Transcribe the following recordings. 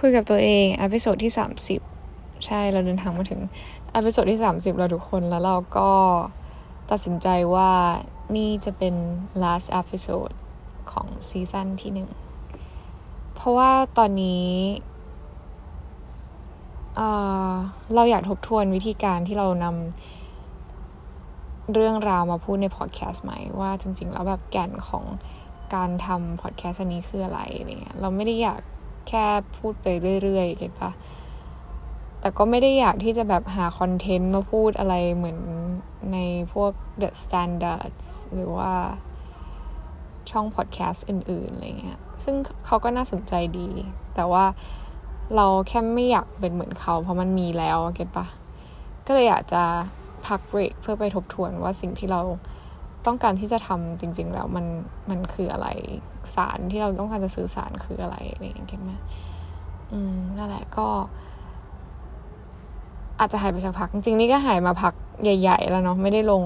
คุยกับตัวเอง episode ที่สามสิบใช่เราเดินทางมาถึง episode ที่สามสิบเราทุกคนแล้วเราก็ตัดสินใจว่านี่จะเป็น last episode ของซีซั่นที่หนึ่ง เพราะว่าตอนนี้เราอยากทบทวนวิธีการที่เรานำเรื่องราวมาพูดในพอดแคสต์ใหม่ว่าจริง ๆ แล้วแบบแก่นของการทำพอดแคสต์อันนี้คืออะไรอะไรเงี้ยเราไม่ได้อยาก แค่พูดไปเรื่อยๆเก็ตปะแต่ก็ไม่ได้อยากที่จะแบบหาคอนเทนต์มาพูดอะไรเหมือนในพวก The Standards หรือว่าช่องพอดแคสต์อื่น ๆ อะไรเงี้ย ซึ่งเขาก็น่าสนใจดี แต่ว่าเราแค่ไม่อยากเป็นเหมือนเขา เพราะมันมีแล้ว เก็ตปะ ก็เลยอยากจะพักเบรกเพื่อไปทบทวนว่าสิ่งที่เรา ต้องการที่จะทำจริง ๆ แล้วมันมันคืออะไรสารที่เราต้องการจะสื่อสารคืออะไรอะไรอย่างเงี้ยไหมอืมนั่นแหละก็ อาจจะหายไปสักพัก จริงๆนี่ก็หายมาพักใหญ่ ๆ แล้วเนาะไม่ได้ลง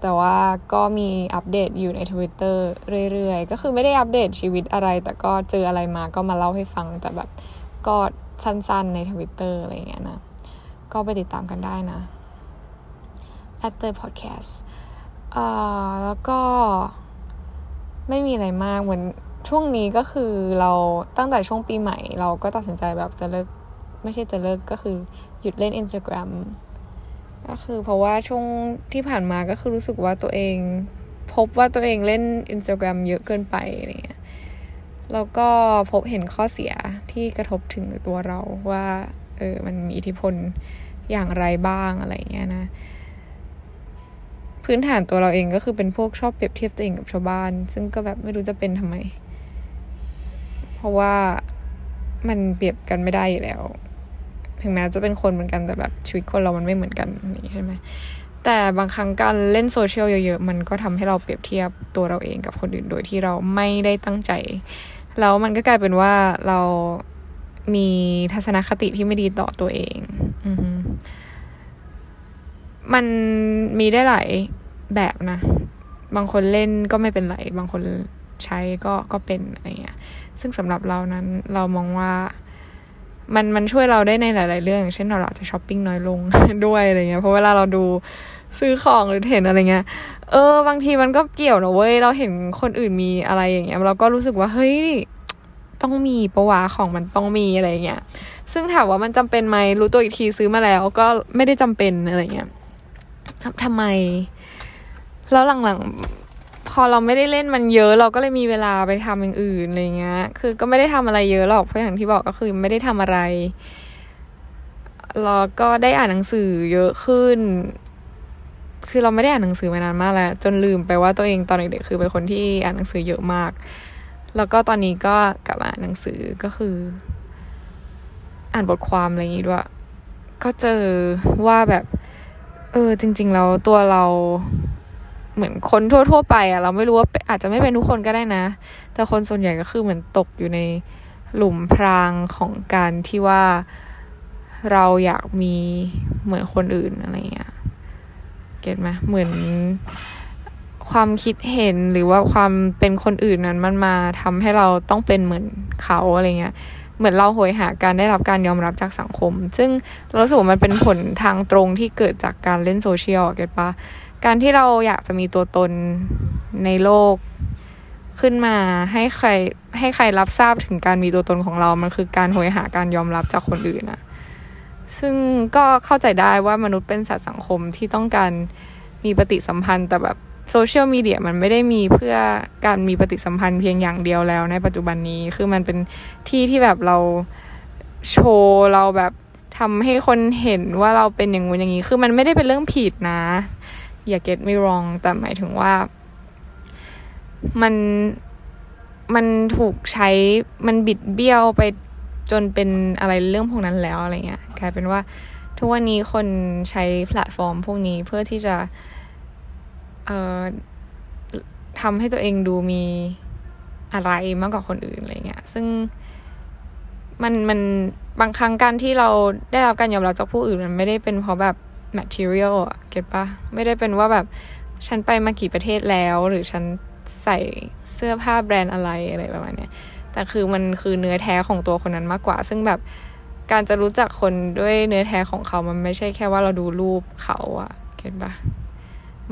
แต่ว่าก็มีอัปเดตอยู่ในทวิตเตอร์เรื่อยๆ ก็คือไม่ได้อัปเดตชีวิตอะไร แต่ก็เจออะไรมาก็มาเล่าให้ฟัง แต่แบบก็สั้นๆในทวิตเตอร์อะไรเงี้ยนะ ก็ไปติดตามกันได้นะ at the podcast อ่าแล้วก็ไม่มีอะไรมากเหมือนช่วงนี้ก็คือเราตั้งแต่ช่วงปีใหม่ เราก็ตัดสินใจแบบจะเลิก ไม่ใช่จะเลิกก็คือหยุดเล่น Instagram ก็คือเพราะว่าช่วงที่ผ่านมาก็คือรู้สึกว่าตัวเอง พบว่าตัวเองเล่น Instagram เยอะเกินไปอะไรเงี้ยแล้วก็พบเห็นข้อเสียที่กระทบถึงตัวเราว่าเออมันมีอิทธิพลอย่างไรบ้างอะไรเงี้ยนะ พื้นฐานตัวเราเองก็คือเป็นพวกชอบเปรียบเทียบตัวเองกับชาวบ้าน ซึ่งก็แบบไม่รู้จะเป็นทำไม เพราะว่ามันเปรียบกันไม่ได้อยู่แล้ว ถึงแม้จะเป็นคนเหมือนกันแต่แบบชีวิตคนเรามันไม่เหมือนกันนี่ใช่ไหมแต่บางครั้งการเล่นโซเชียลเยอะๆ มันก็ทำให้เราเปรียบเทียบตัวเราเองกับคนอื่นโดยที่เราไม่ได้ตั้งใจ แล้วมันก็กลายเป็นว่าเรามีทัศนคติที่ไม่ดีต่อตัวเอง อื มันมีได้หลายแบบนะ บางคนเล่นก็ไม่เป็นไร บางคนใช้ก็ก็เป็นอะไรเงี้ย ซึ่งสำหรับเรานั้นเรามองว่ามันมันช่วยเราได้ในหลาย ๆ เรื่อง เช่นเราอาจจะช้อปปิ้งน้อยลงด้วยอะไรเงี้ย เพราะเวลาเราดูซื้อของหรือเห็นอะไรเงี้ย เออ บางทีมันก็เกี่ยวนะเว้ย เราเห็นคนอื่นมีอะไรอย่างเงี้ย เราก็รู้สึกว่าเฮ้ยต้องมีประวาของมันต้องมีอะไรเงี้ย ซึ่งถามว่ามันจำเป็นไหมรู้ตัวอีกทีซื้อมาแล้วก็ไม่ได้จำเป็นอะไรเงี้ย ทำไม แล้วหลังๆ พอเราไม่ได้เล่นมันเยอะ เราก็เลยมีเวลาไปทำอย่างอื่นอะไรเงี้ย คือก็ไม่ได้ทำอะไรเยอะหรอก เพราะอย่างที่บอกก็คือไม่ได้ทำอะไรเราก็ได้อ่านหนังสือเยอะขึ้น คือเราไม่ได้อ่านหนังสือมานานมากแล้ว จนลืมไปว่าตัวเองตอนเด็กๆคือเป็นคนที่อ่านหนังสือเยอะมาก แล้วก็ตอนนี้ก็กลับมาอ่านหนังสือก็คือ อ่านบทความอะไรอย่างนี้ด้วย ก็เจอว่าแบบ เออ จริง ๆ แล้วตัวเราเหมือนคนทั่ว ๆ ไปอะ่ะเราไม่รู้ว่าอาจจะไม่เป็นทุกคนก็ได้นะ แต่คนส่วนใหญ่ก็คือเหมือนตกอยู่ในหลุมพรางของการที่ว่าเราอยากมีเหมือนคนอื่นอะไรเงี้ย get ไหมเหมือนความคิดเห็นหรือว่าความเป็นคนอื่นนั้นมันมาทำให้เราต้องเป็นเหมือนเขาอะไรเงี้ย เหมือนเราโหยหาการได้รับการยอมรับจากสังคม ซึ่งเราสึกว่ามันเป็นผลทางตรงที่เกิดจากการเล่นโซเชียล get ปะการที่เราอยากจะมีตัวตนในโลกขึ้นมาให้ใครให้ใครรับทราบถึงการมีตัวตนของเรา มันคือการโหยหาการยอมรับจากคนอื่นอะซึ่งก็เข้าใจได้ว่ามนุษย์เป็นสัตว์สังคมที่ต้องการมีปฏิสัมพันธ์แต่แบบ โซเชียลมีเดียมันไม่ได้มีเพื่อการมีปฏิสัมพันธ์เพียงอย่างเดียวแล้วในปัจจุบันนี้คือมันเป็นที่ที่แบบเราโชว์เราแบบทำให้คนเห็นว่าเราเป็นอย่างงู้นอย่างนี้ คือมันไม่ได้เป็นเรื่องผิดนะ อย่าเก็ตไม่รองแต่หมายถึงว่า มันมันถูกใช้มันบิดเบี้ยวไปจนเป็นอะไรเรื่องพวกนั้นแล้วอะไรเงี้ยกลายเป็นว่า ทุกวันนี้คนใช้แพลตฟอร์มพวกนี้เพื่อที่จะ เอ่อทำให้ตัวเองดูมีอะไรมากกว่าคนอื่นอะไรเงี้ย ซึ่งมันมันบางครั้งการที่เราได้รับการยอมรับจากผู้อื่นมันไม่ได้เป็นเพราะแบบ material อะเก็ตปะไม่ได้เป็นว่าแบบฉันไปมากี่ประเทศแล้ว หรือฉันใส่เสื้อผ้าแบรนด์อะไรอะไรประมาณเนี้ยแต่คือมันคือเนื้อแท้ของตัวคนนั้นมากกว่า ซึ่งแบบการจะรู้จักคนด้วยเนื้อแท้ของเขามันไม่ใช่แค่ว่าเราดูรูปเขาอะเก็ตปะ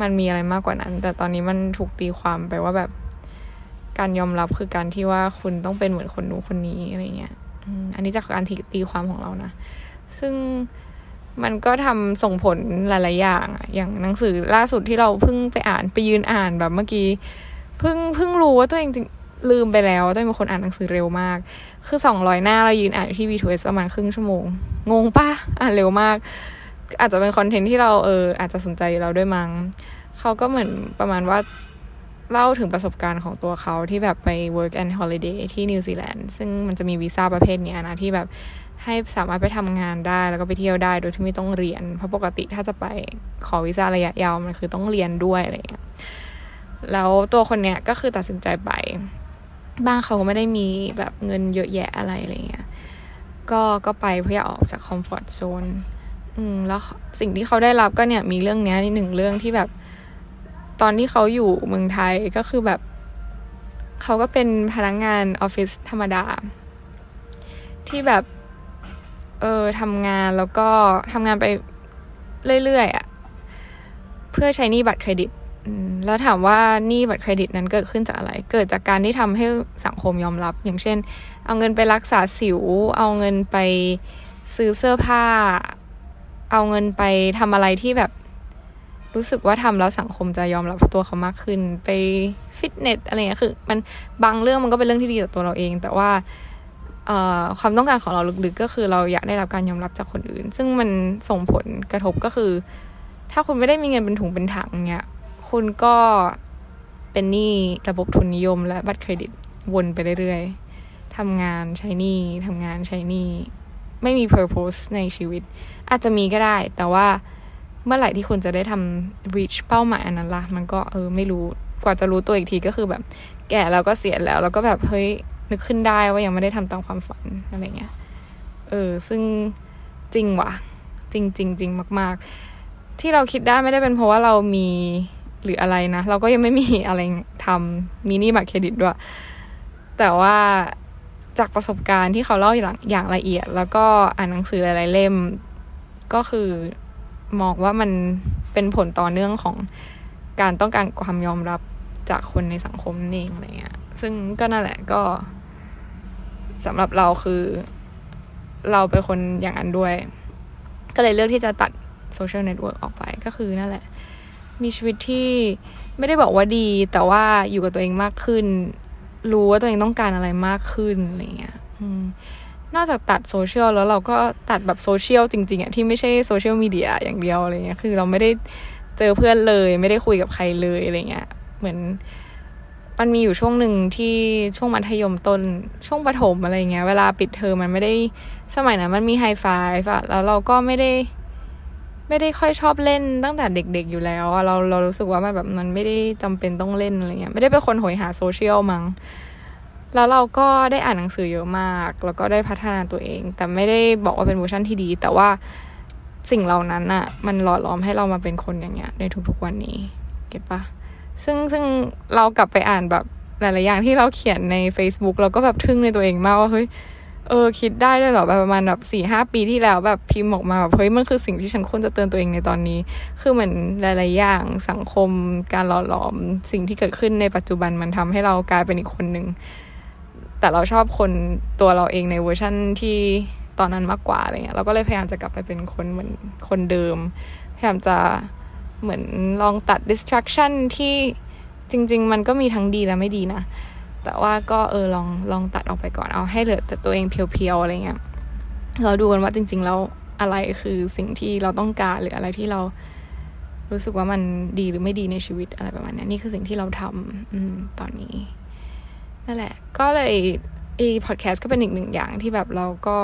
มันมีอะไรมากกว่านั้น แต่ตอนนี้มันถูกตีความไปว่าแบบการยอมรับคือการที่ว่าคุณต้องเป็นเหมือนคนนู้นคนนี้อะไรเงี้ยอันนี้จากการตีความของเรานะ ซึ่งมันก็ทำส่งผลหลาย ๆ อย่าง อย่างหนังสือล่าสุดที่เราเพิ่งไปอ่านไปยืนอ่านแบบเมื่อกี้ เพิ่งเพิ่งรู้ว่าตัวเองจริงลืมไปแล้วตัวเองเป็นคนอ่านหนังสือเร็วมาก คือสองร้อยหน้าเรายืนอ่านที่ B2S ประมาณครึ่งชั่วโมง งงปะอ่านเร็วมาก อาจจะเป็นคอนเทนต์ที่เราเอออาจจะสนใจเราด้วยมั้งเขาก็เหมือนประมาณว่าเล่าถึงประสบการณ์ของตัวเขาที่แบบไป work and holiday ที่นิวซีแลนด์ซึ่งมันจะมีวีซ่าประเภทนี้นะที่แบบให้สามารถไปทำงานได้แล้วก็ไปเที่ยวได้โดยที่ไม่ต้องเรียน เพราะปกติถ้าจะไปขอวีซ่าระยะยาวมันคือต้องเรียนด้วยอะไรเงี้ยแล้วตัวคนเนี้ยก็คือตัดสินใจไป บ้านเขาก็ไม่ได้มีแบบเงินเยอะแยะอะไรอะไรเงี้ยก็ก็ไปเพื่อออกจากคอมฟอร์ทโซน อืมแล้วสิ่งที่เขาได้รับก็เนี่ยมีเรื่องเนี้ยหนึ่งเรื่องที่แบบ ตอนที่เขาอยู่เมืองไทยก็คือแบบ เขาก็เป็นพนักงงานออฟฟิศธรรมดา ที่แบบ เออทำงานแล้วก็ทำงานไปเรื่อยๆอะ่ะ เพื่อใช้นี่บัตรเครดิตแล้วถามว่านี่บัตรเครดิตนั้นเกิดขึ้นจากอะไร เกิดจากการที่ทำให้สังคมยอมรับ อย่างเช่น เอาเงินไปรักษาสิว เอาเงินไปซื้อเสื้อผ้า เอาเงินไปทำอะไรที่แบบ รู้สึกว่าทำแล้วสังคมจะยอมรับตัวเขามากขึ้น ไปฟิตเนสอะไรเงี้ยคือ มันบางเรื่องมันก็เป็นเรื่องที่ดีต่อตัวเราเอง แต่ว่าความต้องการของเราลึกๆก็คือเราอยากได้รับการยอมรับจากคนอื่น ซึ่งมันส่งผลกระทบก็คือ ถ้าคุณไม่ได้มีเงินเป็นถุงเป็นถังเงี้ยคุณก็เป็นหนี้ระบบทุนนิยมและบัตรเครดิตวนไปเรื่อยๆทำงานใช้หนี้ทำงานใช้หนี้ ไม่มี purpose ในชีวิต อาจจะมีก็ได้ แต่ว่าเมื่อไหร่ที่คุณจะได้ทำ reach เป้าหมายอันนั้นละ่ะ มันก็เออไม่รู้กว่าจะรู้ตัวอีกทีก็คือแบบ แก่แล้วก็เสียแล้ว แล้วก็แบบเฮ้ยนึกขึ้นได้ว่ายังไม่ได้ทำตามความฝันอะไรเงี้ยเออ ซึ่งจริงว่ะ จริงจริงจริงมาก ๆ ที่เราคิดได้ไม่ได้เป็นเพราะว่าเรามีหรืออะไรนะ เราก็ยังไม่มีอะไรทำมินิบัตรเครดิตด้วย แต่ว่า จากประสบการณ์ที่เขาเล่าอย่างละเอียด แล้วก็อ่านหนังสือหลายๆเล่ม ก็คือมองว่ามันเป็นผลต่อเนื่องของการต้องการความยอมรับจากคนในสังคมนั่นเองอะไรเงี้ย ซึ่งก็นั่นแหละก็สำหรับเราคือ เราเป็นคนอย่างนั้นด้วย ก็เลยเลือกที่จะตัดโซเชียลเน็ตเวิร์กออกไปก็คือนั่นแหละ มีชีวิตที่ไม่ได้บอกว่าดี แต่ว่าอยู่กับตัวเองมากขึ้น รู้ว่าตัวเองต้องการอะไรมากขึ้นอะไรเงี้ยนอกจากตัดโซเชียลแล้วเราก็ตัดแบบโซเชียลจริงๆอะที่ไม่ใช่โซเชียลมีเดียอย่างเดียวอะไรเงี้ยคือเราไม่ได้เจอเพื่อนเลย ไม่ได้คุยกับใครเลยอะไรเงี้ยเหมือนมันมีอยู่ช่วงหนึ่งที่ช่วงมัธยมต้นช่วงประถมอะไรเงี้ย เวลาปิดเทอมมันไม่ได้สมัยนั้นมันมีไฮไฟฟ์อะแล้วเราก็ไม่ได้ ไม่ได้ค่อยชอบเล่นตั้งแต่เด็ก ๆ อยู่แล้วเราเรารู้สึกว่ามันแบบมันไม่ได้จำเป็นต้องเล่นอะไรเงี้ยไม่ได้เป็นคนโหยหาโซเชียลมั้งแล้วเราก็ได้อ่านหนังสือเยอะมาก แล้วก็ได้พัฒนาตัวเอง แต่ไม่ได้บอกว่าเป็นเวอร์ชันที่ดี แต่ว่าสิ่งเหล่านั้นอะมันหล่อหลอมให้เรามาเป็นคนอย่างเงี้ยในทุกๆวันนี้ get ปะซึ่งซึ่งเรากลับไปอ่านแบบหลายๆอย่างที่เราเขียนใน Facebook เราก็แบบทึ่งในตัวเองมากว่าเฮ้ย เออคิดได้ด้วยหรอแบบประมาณแบบสี่ห้าปีที่แล้วแบบพิมพ์ออกมาแบบเฮ้ยมันคือสิ่งที่ฉันควรจะเตือนตัวเองในตอนนี้ คือเหมือนหลาย ๆ อย่างสังคมการหล่อหลอมสิ่งที่เกิดขึ้นในปัจจุบันมันทำให้เรากลายเป็นอีกคนหนึ่งแต่เราชอบคนตัวเราเองในเวอร์ชั่นที่ตอนนั้นมากกว่าอะไรเงี้ยเราก็เลยพยายามจะกลับไปเป็นคนเหมือนคนเดิม พยายามจะเหมือนลองตัด distraction ที่จริง ๆ มันก็มีทั้งดีและไม่ดีนะ แต่ว่าก็เออลองลองตัดออกไปก่อนเอาให้เหลือแต่ตัวเองเพียวๆอะไรเงี้ยเราดูกันว่าจริง ๆ แล้วอะไรคือสิ่งที่เราต้องการหรืออะไรที่เรารู้สึกว่ามันดีหรือไม่ดีในชีวิตอะไรประมาณนี้นี่คือสิ่งที่เราทำอตอนนี้นั่นแหละ ก็เลยไอพอดแคสต์ก็เป็นอีกหนึ่งอย่างที่แบบเราก็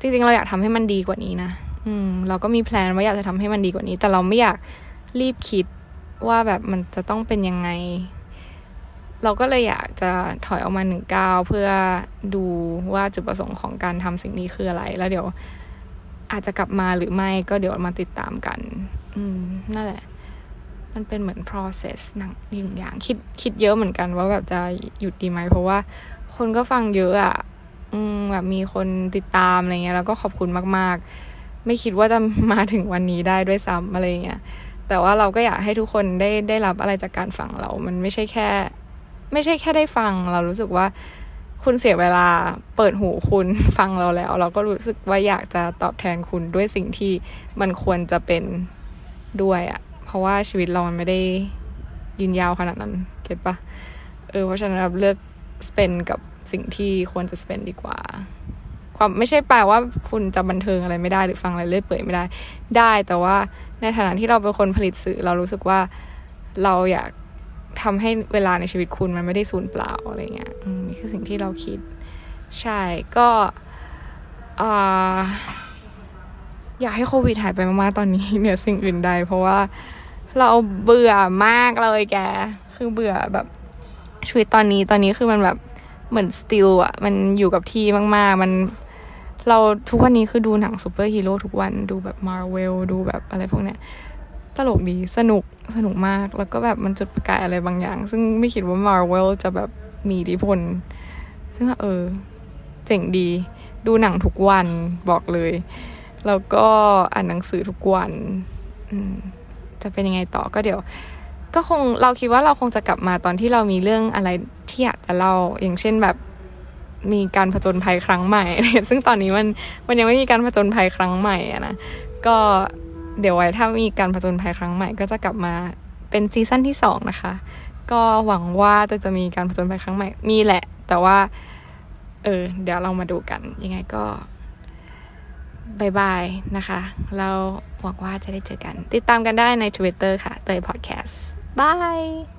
จริง ๆ เราอยากทำให้มันดีกว่านี้นะอืม เราก็มีแพลนว่าอยากจะทำให้มันดีกว่านี้ แต่เราไม่อยากรีบคิดว่าแบบมันจะต้องเป็นยังไง เราก็เลยอยากจะถอยออกมาหนึ่งก้าวเพื่อดูว่าจุดประสงค์ของการทำสิ่งนี้คืออะไร แล้วเดี๋ยวอาจจะกลับมาหรือไม่ก็เดี๋ยวมาติดตามกัน อืม นั่นแหละ มันเป็นเหมือน process หนังอย่างอย่างคิดคิดเยอะเหมือนกันว่าแบบจะหยุดดีไหม เพราะว่าคนก็ฟังเยอะอะ่ะ อืม แบบมีคนติดตามอะไรเงี้ย แล้วก็ขอบคุณมาก ๆ ไม่คิดว่าจะมาถึงวันนี้ได้ด้วยซ้ำอะไรเงี้ยแต่ว่าเราก็อยากให้ทุกคนได้ได้รับอะไรจากการฟังเรา มันไม่ใช่แค่ ไม่ใช่แค่ได้ฟัง เรารู้สึกว่าคุณเสียเวลาเปิดหูคุณฟังเราแล้ว เราก็รู้สึกว่าอยากจะตอบแทนคุณด้วยสิ่งที่มันควรจะเป็นด้วยอะ่ะเพราะว่าชีวิตเรามันไม่ได้ยืนยาวขนาดนั้นเก็ตปะเออเพราะฉะนั้นเราเลือกสเปนกับสิ่งที่ควรจะสเปนดีกว่า ความไม่ใช่แปลว่าคุณจะบันเทิงอะไรไม่ได้หรือฟังอะไรเลื่อยเปื่อยไม่ได้ ได้แต่ว่าในฐานะที่เราเป็นคนผลิตสื่อ เรารู้สึกว่าเราอยาก ทำให้เวลาในชีวิตคุณมันไม่ได้สูญเปล่าอะไรเงี้ยนี่คือสิ่งที่เราคิด ใช่ก็อยากให้โควิดหายไปมากๆตอนนี้เนี่ยสิ่งอื่นใด เพราะว่าเราเบื่อมากเลยแก คือเบื่อแบบชีวิตตอนนี้ตอนนี้คือมันแบบเหมือน still อะมันอยู่กับที่มาก ๆ มันเราทุกวันนี้คือดูหนังซูเปอร์ฮีโร่ทุกวันดูแบบมาร์เวลดูแบบอะไรพวกเนี้ย ตลกดีสนุกสนุกมาก แล้วก็แบบมันจุดประกายอะไรบางอย่าง ซึ่งไม่คิดว่ามาร์เวลจะแบบมีอิทธิพล ซึ่งเออ เจ๋งดี ดูหนังทุกวันบอกเลย แล้วก็อ่านหนังสือทุกวันจะเป็นยังไงต่อก็เดี๋ยว ก็คงเราคิดว่าเราคงจะกลับมาตอนที่เรามีเรื่องอะไรที่อยากจะเล่าอย่างเช่นแบบมีการผจญภัยครั้งใหม่ ซึ่งตอนนี้มันมันยังไม่มีการผจญภัยครั้งใหม่อะนะ ก็ เดี๋ยวไว้ถ้ามีการผจญภัยครั้งใหม่ก็จะกลับมาเป็นซีซั่นที่สองนะคะ ก็หวังว่าจะจะมีการผจญภัยครั้งใหม่มีแหละ แต่ว่า เออ เดี๋ยวเรามาดูกัน ยังไงก็บายบายนะคะ เราหวังว่าจะได้เจอกัน ติดตามกันได้ใน Twitter ค่ะ เตยพอดแคสต์บาย